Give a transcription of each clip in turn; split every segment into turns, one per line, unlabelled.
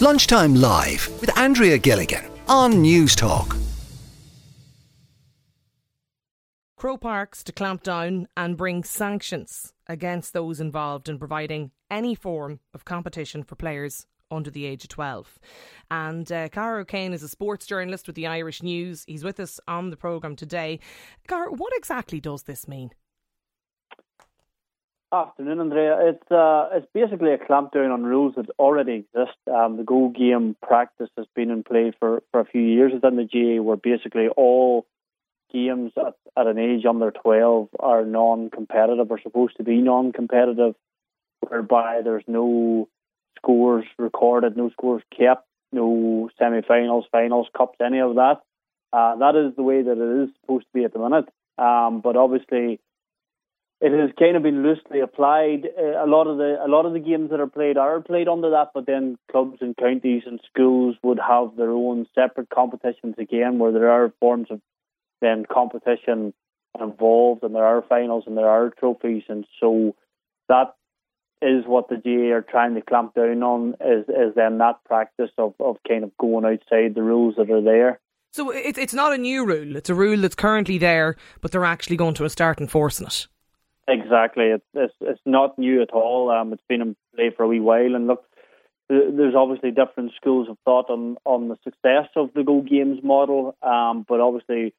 Lunchtime Live with Andrea Gilligan on Newstalk.
Croke Park's to clamp down and bring sanctions against those involved in providing any form of competition for players under the age of 12. And uh, Cahair O'Kane is a sports journalist with the Irish News. He's with us on the programme today. Cahair, what exactly does this mean?
Afternoon, Andrea. It's uh, it's basically a clampdown on rules that already exist. Um, the Go Game practice has been in play for, for a few years within the GAA, where basically all games at, at an age under 12 are non-competitive or supposed to be non-competitive, whereby there's no scores recorded, no scores kept, no semi-finals, finals, cups, any of that. Uh, that is the way that it is supposed to be at the minute. Um, but obviously it has kind of been loosely applied. Uh, a lot of the a lot of the games that are played are played under that, but then clubs and counties and schools would have their own separate competitions again, where there are forms of then competition involved, and there are finals and there are trophies, and so that is what the GAA are trying to clamp down on. Is is then that practice of of kind of going outside the rules that are there.
So it's it's not a new rule; it's a rule that's currently there, but they're actually going to start enforcing it.
Exactly. It's, it's, it's not new at all. Um, it's been in play for a wee while. And look, there's obviously different schools of thought on, on the success of the Go Games model. Um, but obviously,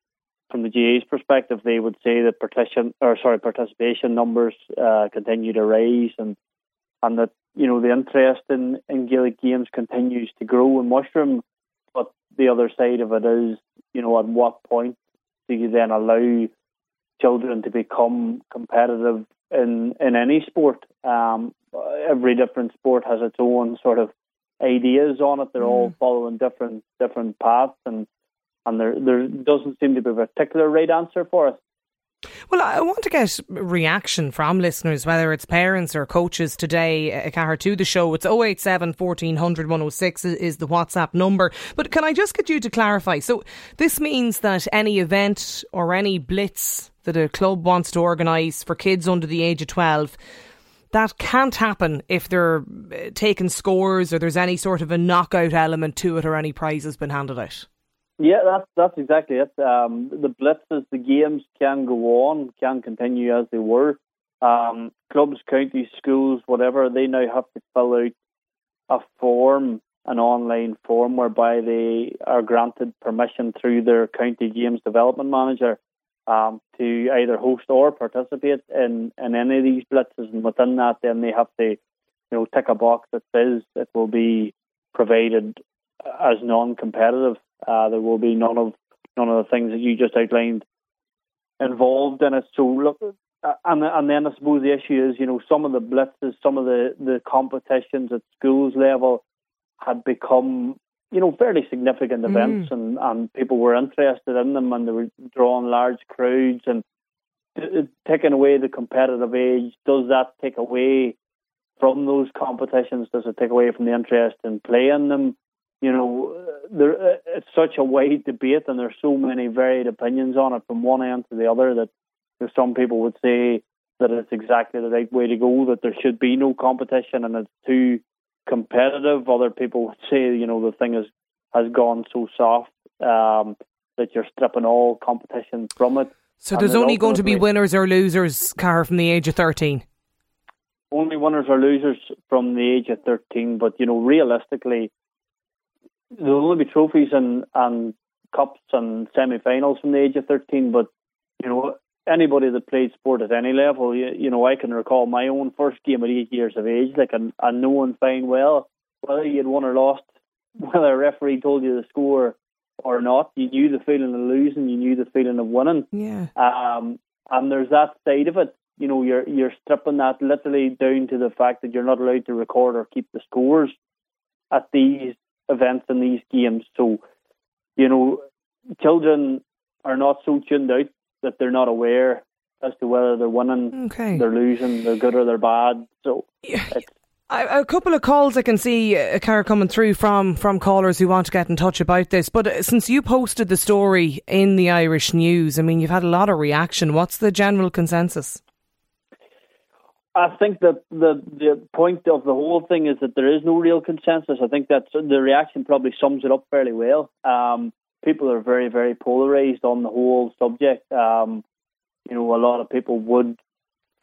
from the GAA's perspective, they would say that partition or sorry participation numbers uh, continue to rise, and and that you know the interest in, in Gaelic games continues to grow and mushroom. But the other side of it is, you know, at what point do you then allow children to become competitive in in any sport. Um, every different sport has its own sort of ideas on it. They're mm. all following different different paths, and and there there doesn't seem to be a particular right answer for us.
Well, I want to get reaction from listeners, whether it's parents or coaches today, uh, Cahair, to the show. It's 087 1400 106 is the WhatsApp number. But can I just get you to clarify? So this means that any event or any blitz that a club wants to organise for kids under the age of 12 that can't happen if they're uh, taking scores or there's any sort of a knockout element to it or any prizes been handed out.
Yeah, that's that's exactly it. Um, the blitzes, the games can go on, can continue as they were. Um, clubs, counties, schools, whatever, they now have to fill out a form, an online form, whereby they are granted permission through their county games development manager um, to either host or participate in, in any of these blitzes. And within that, then they have to, you know, tick a box that says it will be provided as non-competitive. Uh, there will be none of none of the things that you just outlined involved in it. So look, uh, and and then I suppose the issue is, you know, some of the blitzes, some of the the competitions at schools level had become, you know, fairly significant mm. events, mm. and and people were interested in them, and they were drawing large crowds, and taking away the competitive age, does that take away from those competitions? Does it take away from the interest in playing them? You know, there it's such a wide debate, and there's so many varied opinions on it from one end to the other that some people would say that it's exactly the right way to go, that there should be no competition and it's too competitive. Other people would say, you know, the thing has has gone so soft um, that you're stripping all competition from it.
So there's only going to be winners or losers, Car, from the age of 13?
Only winners or losers from the age of 13, but, you know, realistically, there'll only be trophies and, and cups and semi-finals from the age of 13. But you know, anybody that played sport at any level, you, you know, I can recall my own first game at eight years of age, like and, and knowing fine well whether you had won or lost, whether a referee told you the score or not, you knew the feeling of losing, you knew the feeling of winning.
Yeah.
Um, and there's that side of it. You know, you're you're stripping that literally down to the fact that you're not allowed to record or keep the scores at these events in these games. So, you know, children are not so tuned out that they're not aware as to whether they're winning, okay. they're losing, they're good or they're bad. So,
a couple of calls I can see a uh, car coming through from from callers who want to get in touch about this. But uh, since you posted the story in the Irish News, I mean, you've had a lot of reaction. What's the general consensus?
I think that the the point of the whole thing is that there is no real consensus. I think that the reaction probably sums it up fairly well. Um, people are very very polarized on the whole subject. Um, you know, a lot of people would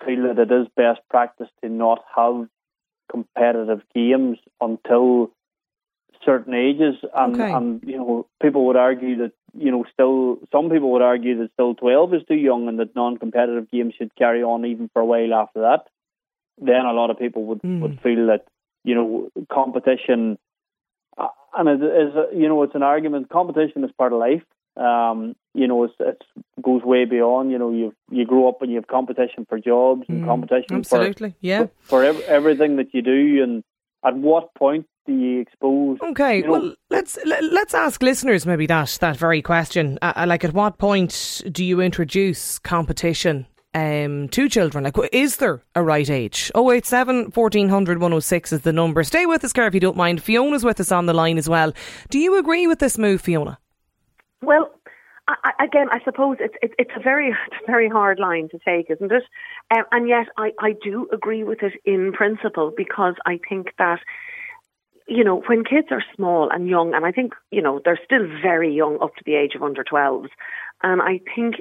feel that it is best practice to not have competitive games until certain ages, and,
Okay.
and you know, people would argue that you know, still some people would argue that still twelve is too young, and that non-competitive games should carry on even for a while after that. Then a lot of people would
Mm.
would feel that you know competition, uh, and it is you know it's an argument. Competition is part of life. Um, you know, it's, it's goes way beyond. You know, you you grow up and you have competition for jobs and
Mm,
competition for
Absolutely, yeah.
for ev- everything that you do, and at what point do you expose?
Okay,
you know-
well, let's let's ask listeners maybe that that very question. Uh, uh, like, at what point do you introduce competition um, to children? Like, is there a right age? 087 1400 106 is the number. Stay with us, Care, if you don't mind. Fiona's with us on the line as well. Do you agree with this move, Fiona?
Well, I, again, I suppose it's it, it's a very it's a very hard line to take, isn't it? Um, and yet, I, I do agree with it in principle because I think that you know when kids are small and young, and I think you know they're still very young up to the age of under 12s, and I think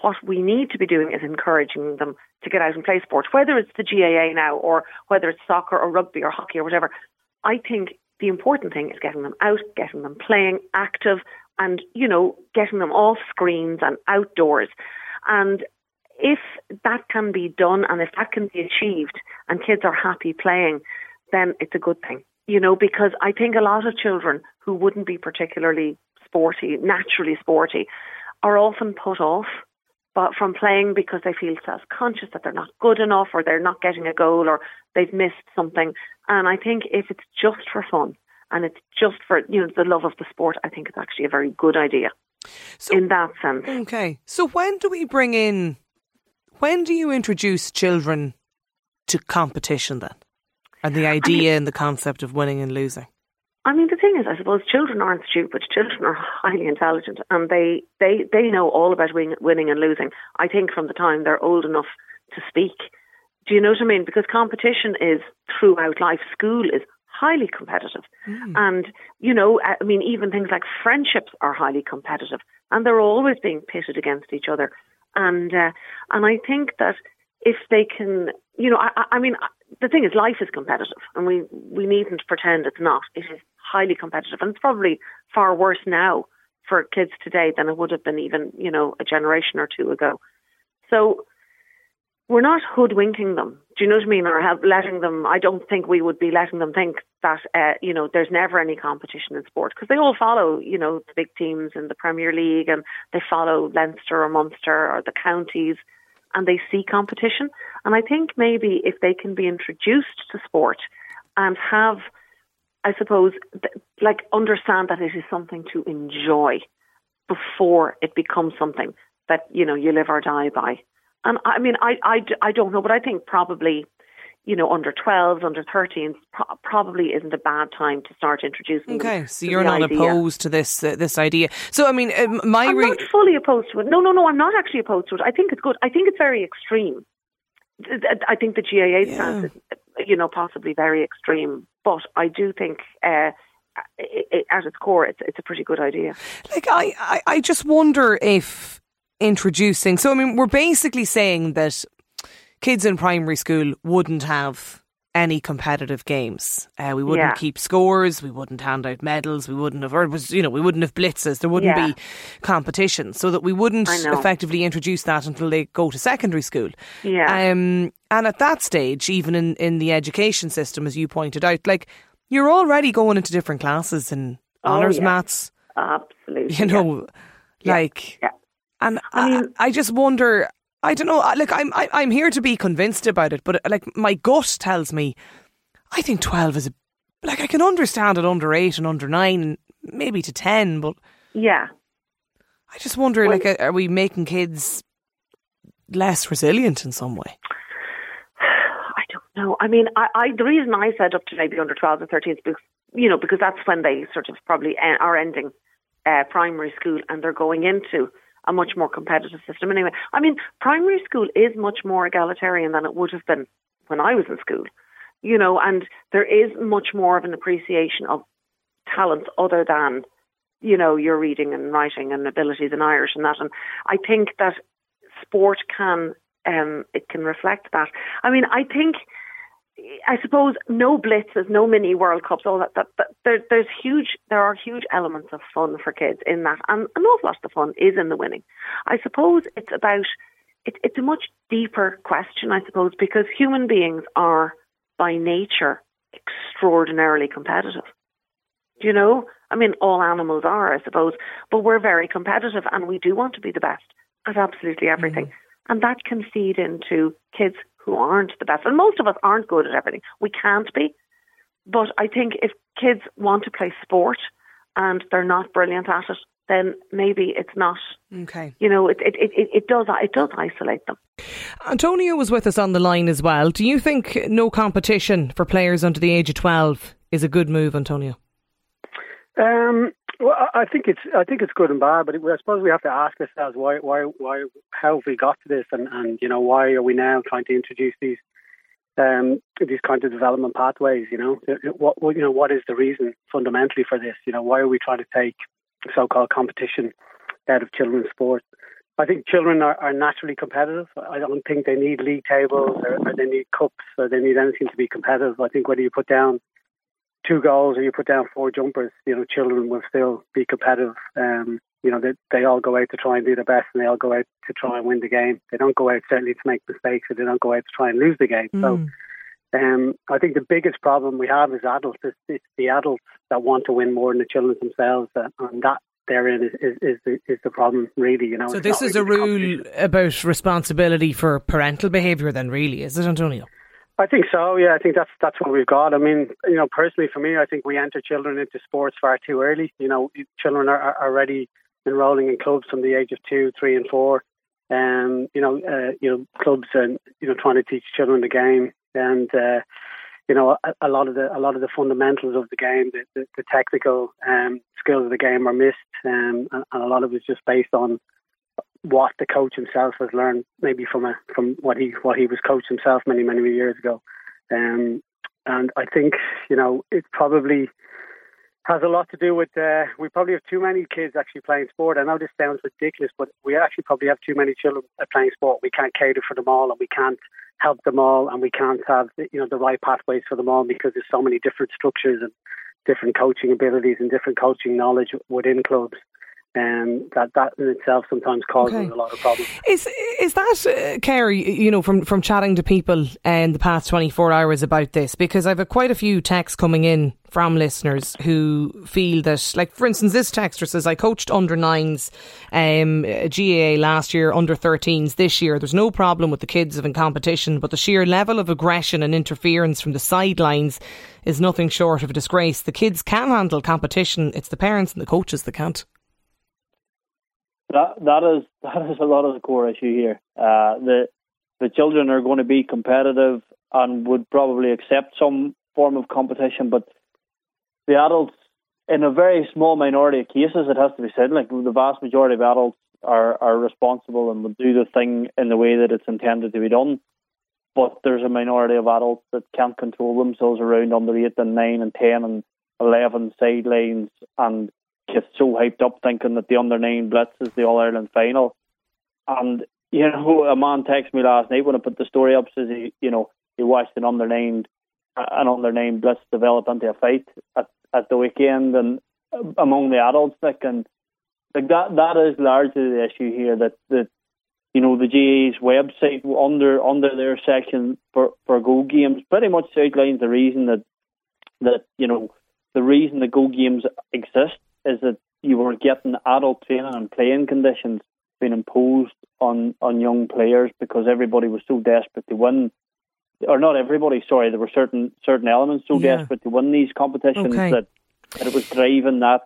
what we need to be doing is encouraging them to get out and play sport, whether it's the GAA now or whether it's soccer or rugby or hockey or whatever. I think the important thing is getting them out, getting them playing, active, and you know, getting them off screens and outdoors. And if that can be done and if that can be achieved and kids are happy playing, then it's a good thing. You know, because I think a lot of children who wouldn't be particularly sporty, naturally sporty, are often put off but from playing because they feel self conscious that they're not good enough or they're not getting a goal or they've missed something. And I think if it's just for fun and it's just for you know the love of the sport, I think it's actually a very good idea
So,
in that sense.
okay. So, when do we bring in, when do you introduce children to competition then? And the idea and the concept of winning and losing?
I mean, the thing is, I suppose children aren't stupid. Children are highly intelligent, and they they they know all about win, winning and losing. I think from the time they're old enough to speak. Do you know what I mean? Because competition is throughout life. School is highly competitive, and you know, I mean, even things like friendships are highly competitive, and they're always being pitted against each other. And uh, and I think that if they can, you know, I, I- I mean, the thing is, life is competitive, and we we needn't pretend it's not. It is highly competitive, and it's probably far worse now for kids today than it would have been even, you know, a generation or two ago. So we're not hoodwinking them. Do you know what I mean? Or have, letting them. I don't think we would be letting them think that uh, you know there's never any competition in sport because they all follow you know the big teams in the Premier League and they follow Leinster or Munster or the counties and they see competition. And I think maybe if they can be introduced to sport and have, I suppose, like understand that it is something to enjoy before it becomes something that you know you live or die by. And I mean, I, I, I don't know, but I think probably, you know, under 12s, under 13s, pro- probably isn't a bad time to start introducing.
Okay, so you're
the
not
idea.
opposed to this uh, this idea. So, I mean, um, my
I'm
re-
not fully opposed to it. No, no, no. I'm not actually opposed to it. I think it's good. I think it's very extreme. I think the GAA stance is, you know, possibly very extreme. But I do think, uh, at its core, it's, it's a pretty good idea.
like I, I, I just wonder if introducing. So, I mean, we're basically saying that kids in primary school wouldn't have any competitive games. Uh, we wouldn't
Yeah.
keep scores. We wouldn't hand out medals. We wouldn't have, or it was, you know, we wouldn't have blitzes. There wouldn't
Yeah.
be competition, so that we wouldn't effectively introduce that until they go to secondary school.
Yeah.
Um, and at that stage, even in, in the education system, as you pointed out, like you're already going into different classes in
Oh,
honours
yeah.
maths,
Absolutely.
you know, like,
Yeah.
and
I
I, I just wonder. I don't know. I- Like, I'm, I, I'm here to be convinced about it, but like, my gut tells me, I think twelve is a, like, I can understand it under eight and under nine, and maybe to ten, but
Yeah.
I just wonder,
Well-
like, are we making kids less resilient in some way?
I don't know. I mean, I, I the reason I said up to maybe under 12 or 13 is because, you know, because that's when they sort of probably are ending uh, primary school and they're going into a much more competitive system anyway. I mean, primary school is much more egalitarian than it would have been when I was in school. You know, and there is much more of an appreciation of talents other than, you know, your reading and writing and abilities in Irish and that. And I think that sport can um, it can reflect that. I mean, I think. I suppose no blitzes, no mini World Cups, all that. that, that there, there's huge. There are huge elements of fun for kids in that, and an awful lot of the fun is in the winning. I suppose it's about. It, it's a much deeper question, I suppose, because human beings are by nature extraordinarily competitive. Do you know? I mean, all animals are, I suppose, but we're very competitive and we do want to be the best at absolutely everything. Mm. And that can feed into kids who aren't the best. And most of us aren't good at everything. We can't be. But I think if kids want to play sport and they're not brilliant at it, then maybe it's not.
Okay.
You know, it, it, it, it does it does isolate them.
Antonio was with us on the line as well. Do you think no competition for players under the age of twelve is a good move, Antonio?
Um, well, I think it's I think it's good and bad, but I suppose we have to ask ourselves why why why how have we got to this, and and you know why are we now trying to introduce these um, these kind of development pathways? You know, what you know what is the reason fundamentally for this? You know, why are we trying to take so-called competition out of children's sport? I think children are, are naturally competitive. I don't think they need league tables or, or they need cups or they need anything to be competitive. I think whether you put down two goals or you put down four jumpers, you know, children will still be competitive. Um, you know, they, they all go out to try and do their best and they all go out to try and win the game. They don't go out certainly to make mistakes or they don't go out to try and lose the game. Mm. So um, I think the biggest problem we have as adults is it's the adults that want to win more than the children themselves. Uh, and that therein is, is, is, the, is the problem, really. You know.
So this is really a rule about responsibility for parental behaviour, then, really, is it, Antonio?
I think so. Yeah, I think that's that's what we've got. I mean, you know, personally for me, I think we enter children into sports far too early. You know, children are, are already enrolling in clubs from the age of two, three, and four. Um, you know, uh, you know, clubs and you know trying to teach children the game, and uh, you know, a, a, lot of the a lot of the fundamentals of the game, the, the, the technical um, skills of the game are missed, um, and, and a lot of it's just based on what the coach himself has learned, maybe from a, from what he what he was coached himself many many years ago. Um, and I think you know it probably has a lot to do with uh, we probably have too many kids actually playing sport. I know this sounds ridiculous, but we actually probably have too many children playing sport. We can't cater for them all, and we can't help them all, and we can't have you know the right pathways for them all because there's so many different structures and different coaching abilities and different coaching knowledge within clubs um, that that in itself sometimes causes okay. a lot of problems.
Is is that uh, Kerry? You know, from from chatting to people in the past twenty four hours about this, because I've had quite a few texts coming in from listeners who feel that, like for instance, this texter says, "I coached under nines, um, GAA last year, under 13s this year. There's no problem with the kids in competition, but the sheer level of aggression and interference from the sidelines." Is nothing short of a disgrace. The kids can handle competition. It's the parents and the coaches that can't.
That that is that is a lot of the core issue here. Uh, the the children are going to be competitive and would probably accept some form of competition, but the adults, in a very small minority of cases, it has to be said, like the vast majority of adults are are responsible and will do the thing in the way that it's intended to be done. But there's a minority of adults that can't control themselves around under eight and nine and ten and eleven sidelines and get so hyped up thinking that the under nine blitz is the All Ireland final. And you know, a man texted me last night when I put the story up says he, you know, he watched an under nine, an under nine blitz develop into a fight at, at the weekend and uh, among the adults, like, and like that that is largely the issue here that that you know the GAA's website under under their section for for Go Games pretty much outlines the reason that that you know the reason the Go Games exist is that you were getting adult training and playing conditions being imposed on, on young players because everybody was so desperate to win. Or not everybody, sorry, there were certain certain elements so yeah. desperate to win these competitions okay. that, that it was driving that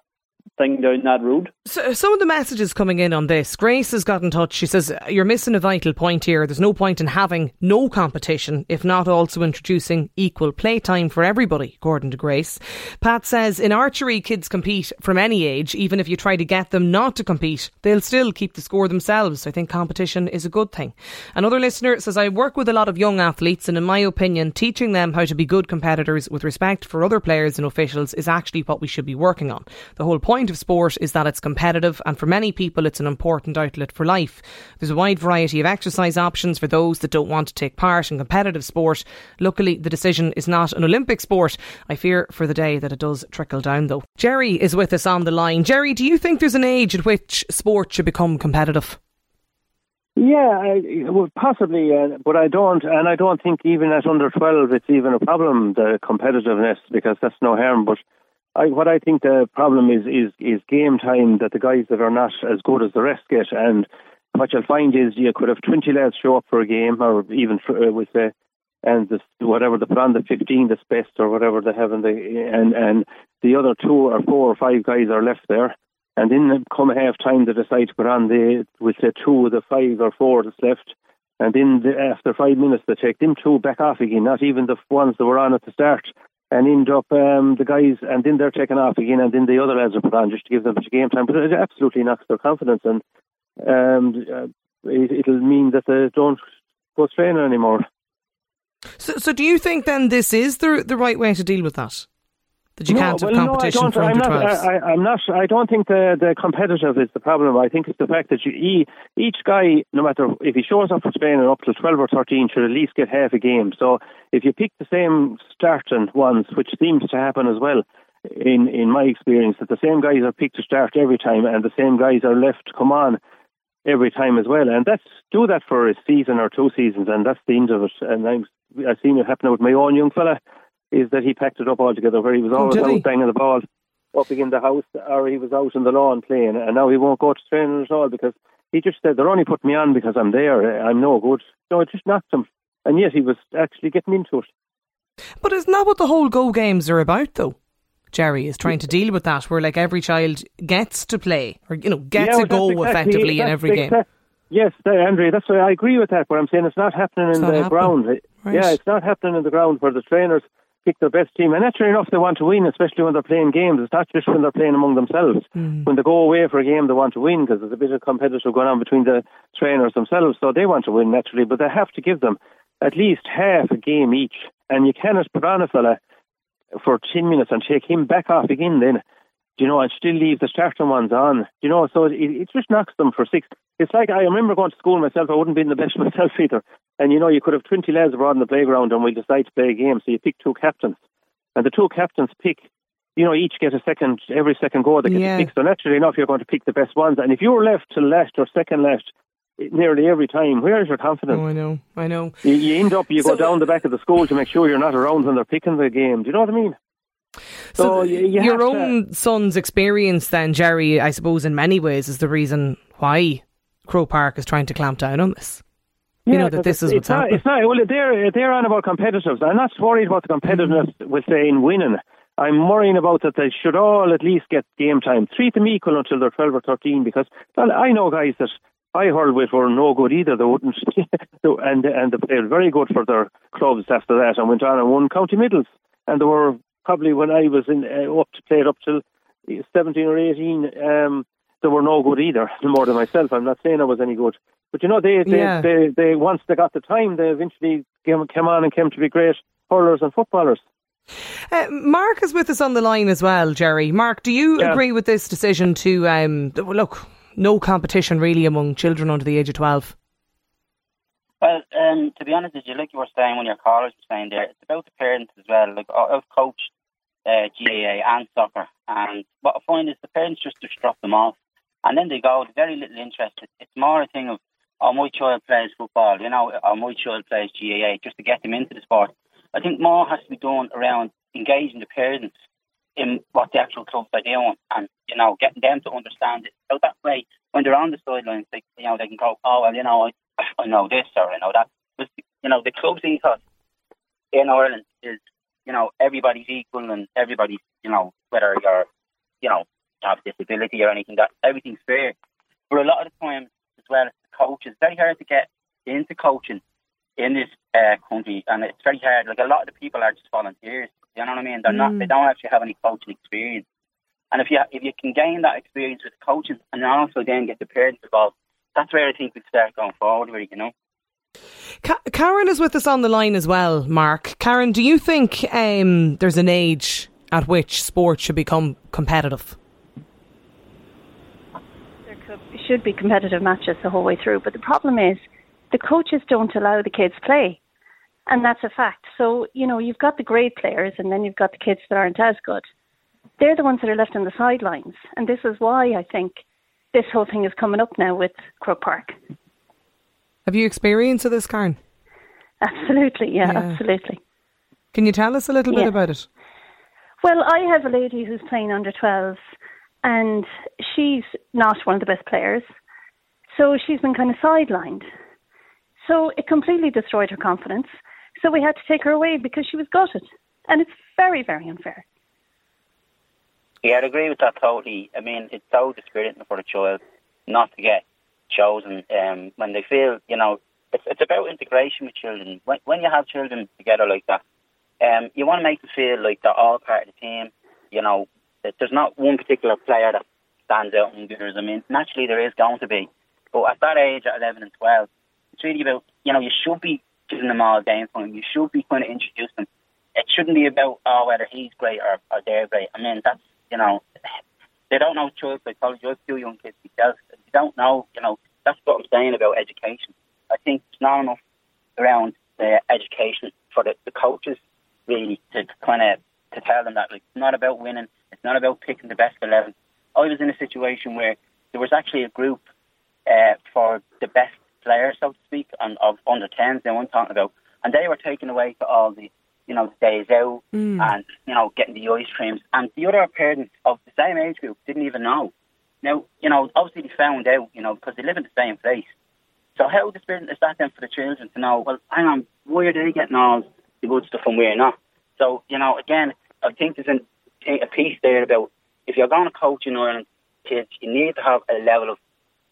thing down that road.
So, some of the messages coming in on this, Grace has got in touch. She says, You're missing a vital point here. There's no point in having no competition if not also introducing equal playtime for everybody, according to Grace. Pat says, In archery, kids compete from any age. Even if you try to get them not to compete, they'll still keep the score themselves. I think competition is a good thing. Another listener says, I work with a lot of young athletes, and in my opinion, teaching them how to be good competitors with respect for other players and officials is actually what we should be working on. The whole point of sport is that it's competitive, and for many people, it's an important outlet for life. There's a wide variety of exercise options for those that don't want to take part in competitive sport. Luckily, the decision is not an Olympic sport. I fear for the day that it does trickle down, though. Jerry is with us on the line. Jerry, do you think there's an age at which sport should become competitive?
Yeah, I, well, possibly, uh, but I don't, and I don't think even at under twelve it's even a problem the competitiveness because that's no harm. But I, what I think the problem is is is game time that the guys that are not as good as the rest get, and what you'll find is you could have twenty lads show up for a game, or even for, uh, with the and the, whatever they put on the fifteen that's best, or whatever they have in the and and the other two or four or five guys are left there, and then come half time they decide to put on the with the two of the five or four that's left. And then the, after five minutes, they take them two back off again, not even the ones that were on at the start and end up um, the guys, and then they're taken off again, and then the other lads are put on just to give them a game time. But it absolutely knocks their confidence, and um, uh, it, will mean that they don't go training anymore.
So, so do you think then this is the the right way to deal with that? That you
no,
can't
well,
have competition
no, I don't,
under
I'm not, I, am not. I don't think the the competitive is the problem. I think it's the fact that you, each guy, no matter if he shows up for Spain and up to twelve or thirteen, should at least get half a game. So if you pick the same starting ones, which seems to happen as well, in in my experience, that the same guys are picked to start every time, and the same guys are left to come on every time as well. And that's do that for a season or two seasons, and that's the end of it. And I've, I've seen it happen with my own young fella is that he packed it up altogether where he was oh, always out banging the ball up in the house or he was out in the lawn playing and now he won't go to training at all because he just said they're only putting me on because I'm there. I'm no good. So it just knocked him. And yet he was actually getting into it.
But isn't that what the whole Go games are about though? Jerry is trying to deal with that where like every child gets to play or you know gets
yeah,
a go exactly, effectively in every game.
Yes, uh, Andrea, that's why I agree with that. But I'm saying it's not happening
it's
in
not
the
happening.
ground.
Right.
Yeah, it's not happening in the ground where the trainers pick their best team. And naturally enough, they want to win, especially when they're playing games. It's not just when they're playing among themselves.
Mm.
When they go away for a game, they want to win because there's a bit of competition going on between the trainers themselves. So they want to win naturally, but they have to give them at least half a game each. And you cannot put on a fella for 10 minutes and take him back off again then you know, and still leave the starting ones on. You know, so it, it just knocks them for six. It's like I remember going to school myself. I wouldn't be in the best myself either. And you know, you could have twenty lads abroad in the playground, and we decide to play a game. So you pick two captains, and the two captains pick. You know, each get a second every second goal they get
Yeah.
to pick. So naturally enough, you're going to pick the best ones. And if you're left to last or second last, eh, nearly every time, where is your confidence?
Oh, I know, I know.
You, you end up, you
So-
go down the back of the school to make sure you're not around when they're picking the game. Do you know what I mean?
So,
So you- you
your
have to-
own son's experience, then, Jerry, I suppose, in many ways, is the reason why Croke Park is trying to clamp down on this. You know that this is what's
not,
happening.
It's not. Well, they're they're on about competitiveness. I'm not worried about the competitiveness
Mm-hmm.
with saying winning. I'm worrying about that they should all at least get game time. Treat them equal until they're 12 or 13 because well, I know guys that I hurled with were no good either. They wouldn't, and and they played very good for their clubs after that and went on and won county middles. And they were probably when I was in uh, up to played up till 17 or 18. Um, they were no good either, more than myself. I'm not saying I was any good. But you know, they they,
Yeah.
they, they once they got the time, they eventually came, came on and came to be great hurlers and footballers.
Uh, Mark is with us on the line as well, Jerry. Mark, do you
Yeah.
agree with this decision to um, look no competition really among children under the age of twelve?
Well, um, to be honest with you, like you were saying when your callers were saying there, it's about the parents as well. Like I've coached uh, GAA and soccer, and what I find is the parents just just drop them off, and then they go with very little interest. It's more a thing of, oh, my child plays football, you know, or my child plays GAA, just to get them into the sport. I think more has to be done around engaging the parents in what the actual clubs are doing, and you know, getting them to understand it. So that way, when they're on the sidelines, they you know they can go, oh well, you know, I, I know this or I know that. But, you know, the club's ethos in Ireland is, you know, everybody's equal and everybody's, you know, whether you're, you know, have disability or anything. That everything's fair. But a lot of the time, as well, as the coaches, it's very hard to get into coaching in this uh, country, and it's very hard. Like a lot of the people are just volunteers. You know what I mean? They're mm. not. They don't actually have any coaching experience. And if you if you can gain that experience with coaches, and also then get the parents involved, that's where I think we start going forward. Where you know.
Karen is with us on the line as well, Mark. Karen, do you think um, there's an age at which sport should become competitive?
There should be competitive matches the whole way through, but the problem is the coaches don't allow the kids play. And that's a fact. So, you know, you've got the great players and then you've got the kids that aren't as good. They're the ones that are left on the sidelines. And this is why I think this whole thing is coming up now with Croke Park.
Have you experienced this, Karen?
Absolutely, yeah, yeah, absolutely.
Can you tell us a little
yeah.
bit about it?
Well, I have a lady who's playing under 12s, and she's not one of the best players. So she's been kind of sidelined. So it completely destroyed her confidence. So we had to take her away because she was gutted. And it's very, very unfair.
Yeah, I'd agree with that totally. I mean, it's so dispiriting for a child not to get chosen um, when they feel, you know, it's, it's about integration with children. When, when you have children together like that, um, you want to make them feel like they're all part of the team. You know, that there's not one particular player that stands out and others. I mean, naturally there is going to be, but at that age, at 11 and 12, it's really about, you know, you should be giving them all game time. You should be kind of introduce them. It shouldn't be about, oh, whether he's great or, or they're great. I mean, that's, you know, they don't know choice. I told you, I two young kids myself. They don't know, you know, that's what I'm saying about education. I think it's not enough around the education for the, the coaches really to kind of to tell them that like, it's not about winning. It's not about picking the best eleven. I was in a situation where there was actually a group uh, for the best players, so to speak, and of under tens. They weren't talking about, and they were taken away to all the you know days out mm. and you know getting the ice creams. And the other parents of the same age group didn't even know. Now you know obviously they found out you know because they live in the same place. So how dispiriting is that then for the children to know? Well, hang on, why are they getting all the good stuff and we're not? So you know, again, I think there's an, a piece there about if you're going to coach in Ireland kids, you need to have a level of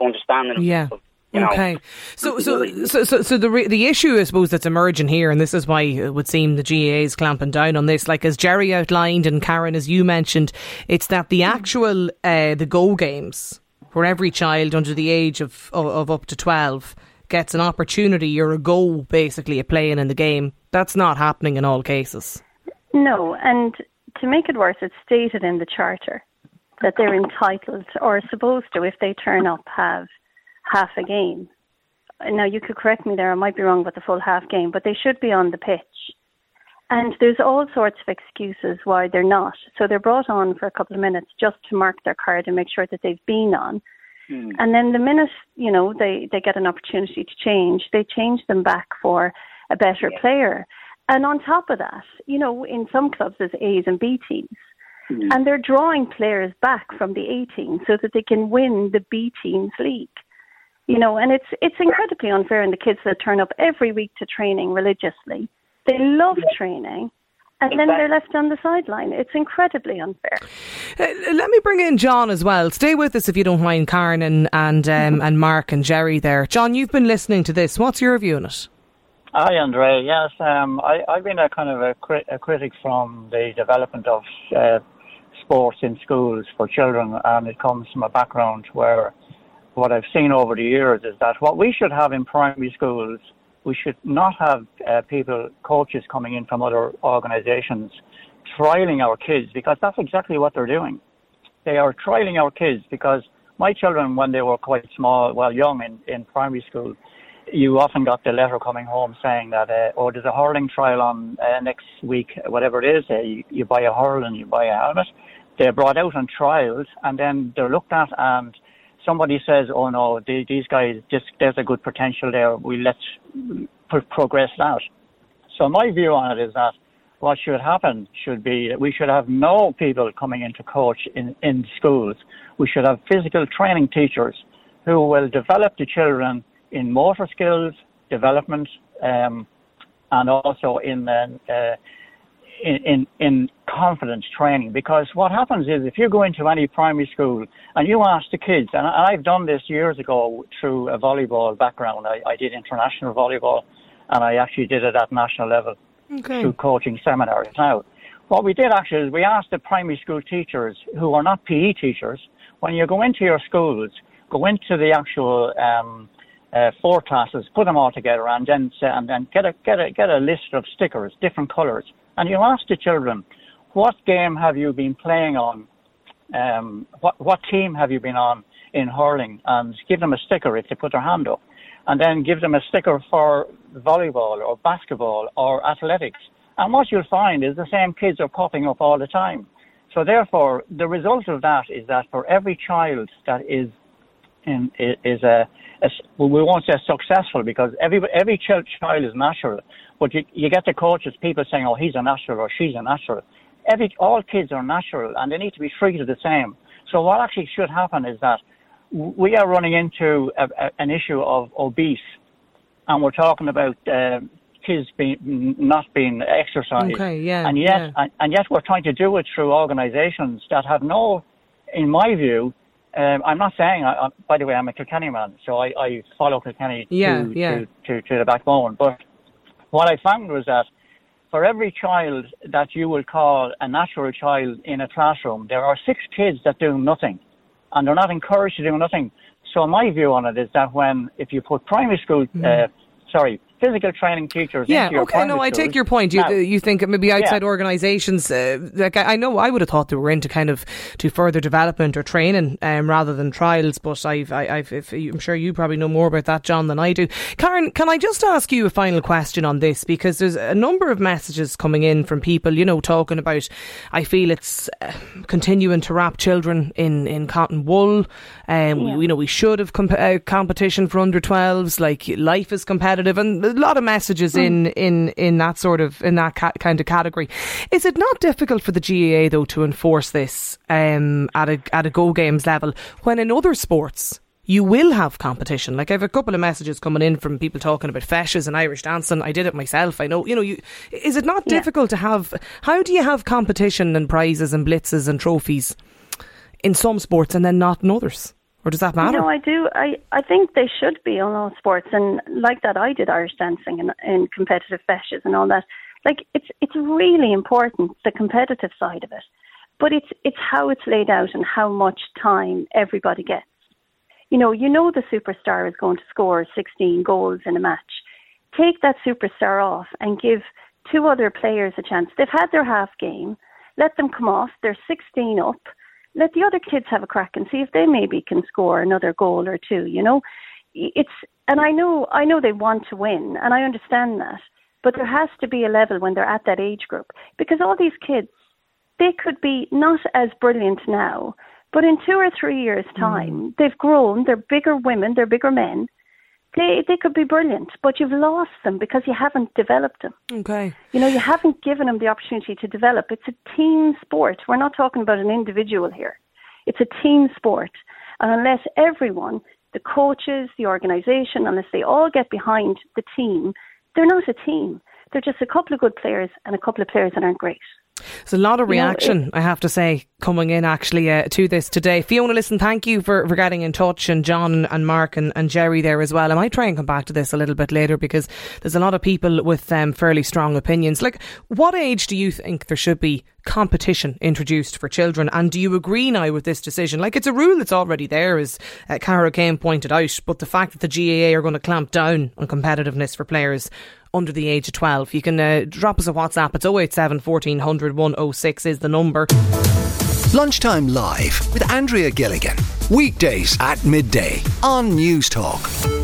understanding
yeah.
of
okay. So, so, so, so, so the re- the issue, I suppose, that's emerging here, and this is why it would seem the GAA is clamping down on this. Like as Jerry outlined, and Karen, as you mentioned, it's that the actual uh, the go games, where every child under the age of, of, of up to twelve gets an opportunity or a go, basically, at playing in the game. That's not happening in all cases.
No, and to make it worse, it's stated in the charter that they're entitled or supposed to, if they turn up, have half a game. Now, you could correct me there, I might be wrong about the full half game, but they should be on the pitch. And there's all sorts of excuses why they're not. So they're brought on for a couple of minutes just to mark their card and make sure that they've been on. Hmm. And then the minute, you know, they, they get an opportunity to change, they change them back for a better yeah. player. And on top of that, you know, in some clubs there's A's and B teams. Hmm. And they're drawing players back from the A team so that they can win the B team's league. You know, and it's it's incredibly unfair in the kids that turn up every week to training religiously. They love training and then they're left on the sideline. It's incredibly unfair.
Uh, let me bring in John as well. Stay with us if you don't mind, Karen and and um, and Mark and Jerry there. John, you've been listening to this. What's your view on it?
Hi, Andre. Yes, um, I, have been a kind of a, crit- a, critic from the development of uh, sports in schools for children, and it comes from a background where what I've seen over the years is that what we should have in primary schools, we should not have uh, people, coaches coming in from other organizations trialing our kids because that's exactly what they're doing. They are trialing our kids because my children, when they were quite small, well, young in, in primary school, you often got the letter coming home saying that, uh, oh, there's a hurling trial on uh, next week, whatever it is. Uh, you, you buy a hurl and you buy a helmet. They're brought out on trials and then they're looked at and somebody says, "Oh no, they, these guys just there's a good potential there. We let's progress that." So my view on it is that what should happen should be that we should have no people coming into coach in, in schools. We should have physical training teachers who will develop the children in motor skills development um, and also in uh, in, in, in confidence training because what happens is if you go into any primary school and you ask the kids, and I've done this years ago through a volleyball background, I, I did international volleyball and I actually did it at national level
Okay.
through coaching seminars. Now, what we did actually is we asked the primary school teachers who are not PE teachers, when you go into your schools, go into the actual um, uh, four classes, put them all together, and then and then get a get a get a list of stickers, different colours, and you ask the children, what game have you been playing on? Um, what what team have you been on in hurling? And give them a sticker if they put their hand up, and then give them a sticker for volleyball or basketball or athletics. And what you'll find is the same kids are popping up all the time. So therefore, the result of that is that for every child that is in, is a, a well, we won't say successful because every every child, child is natural, but you, you get the coaches, people saying, oh, he's a natural or she's a natural. Every all kids are natural and they need to be treated the same. So what actually should happen is that we are running into a, a, an issue of obese, and we're talking about uh, kids being not being exercised.
Okay, yeah,
And yet,
yeah.
and, and yet we're trying to do it through organisations that have no, in my view, um, I'm not saying. I, I, by the way, I'm a Kilkenny man, so I, I follow Kilkenny
Yeah,
to,
yeah.
To, to to the backbone. But what I found was that for every child that you will call a natural child in a classroom, there are six kids that do nothing, and they're not encouraged to do nothing. So my view on it is that when if you put primary school, uh, sorry, physical training teachers.
Yeah, okay, no, I take your point. You
Now-
you think maybe outside
Yeah.
organisations, uh, like I, I know I would have thought they were into kind of to further development or training um, rather than trials. But I've, I, I've, if, I'm sure you probably know more about that, John, than I do. Karen, can I just ask you a final question on this because there's a number of messages coming in from people, you know, talking about. I feel it's uh, continuing to wrap children in in cotton wool. Um, we, you know, we should have comp- uh, competition for under 12s. Like life is competitive, and a lot of messages in in in that sort of in that ca- kind of category. Is it not difficult for the GAA though to enforce this um, at a at a go games level when in other sports? You will have competition. Like I have a couple of messages coming in from people talking about feises and Irish dancing. I did it myself. I know. You know. You is it not
Yeah.
difficult to have? How do you have competition and prizes and blitzes and trophies in some sports and then not in others? Or does that matter?
No, I do. I, I think they should be on all sports, and like that, I did Irish dancing and, and competitive feises and all that. Like it's it's really important the competitive side of it, but it's it's how it's laid out and how much time everybody gets. You know, you know the superstar is going to score 16 goals in a match. Take that superstar off and give two other players a chance. They've had their half game. Let them come off. They're 16 up let the other kids have a crack and see if they maybe can score another goal or two. You know, it's and I know I know they want to win, and I understand that, but there has to be a level when they're at that age group because all these kids they could be not as brilliant now, but in two or three years' hmm. time they've grown. They're bigger women. They're bigger men. They they could be brilliant, but you've lost them because you haven't developed them.
okay.
You know, you haven't given them the opportunity to develop. It's a team sport. We're not talking about an individual here. It's a team sport. And unless everyone, the coaches, the organisation, unless they all get behind the team, they're not a team. They're just a couple of good players and a couple of players that aren't great.
There's a lot of
You know,
reaction, I have to say, coming in actually uh, to this today. Fiona, listen, thank you for, for getting in touch, and John and Mark and, and Jerry there as well. I might try and come back to this a little bit later because there's a lot of people with um, fairly strong opinions. Like, what age do you think there should be competition introduced for children? And do you agree now with this decision? Like, it's a rule that's already there, as uh, Cahair Kane pointed out, but the fact that the GAA are going to clamp down on competitiveness for players under the age of 12. You can uh, drop us a WhatsApp. It's 087 1400 106 is the number.
Lunchtime Live with Andrea Gilligan. Weekdays at midday on Newstalk.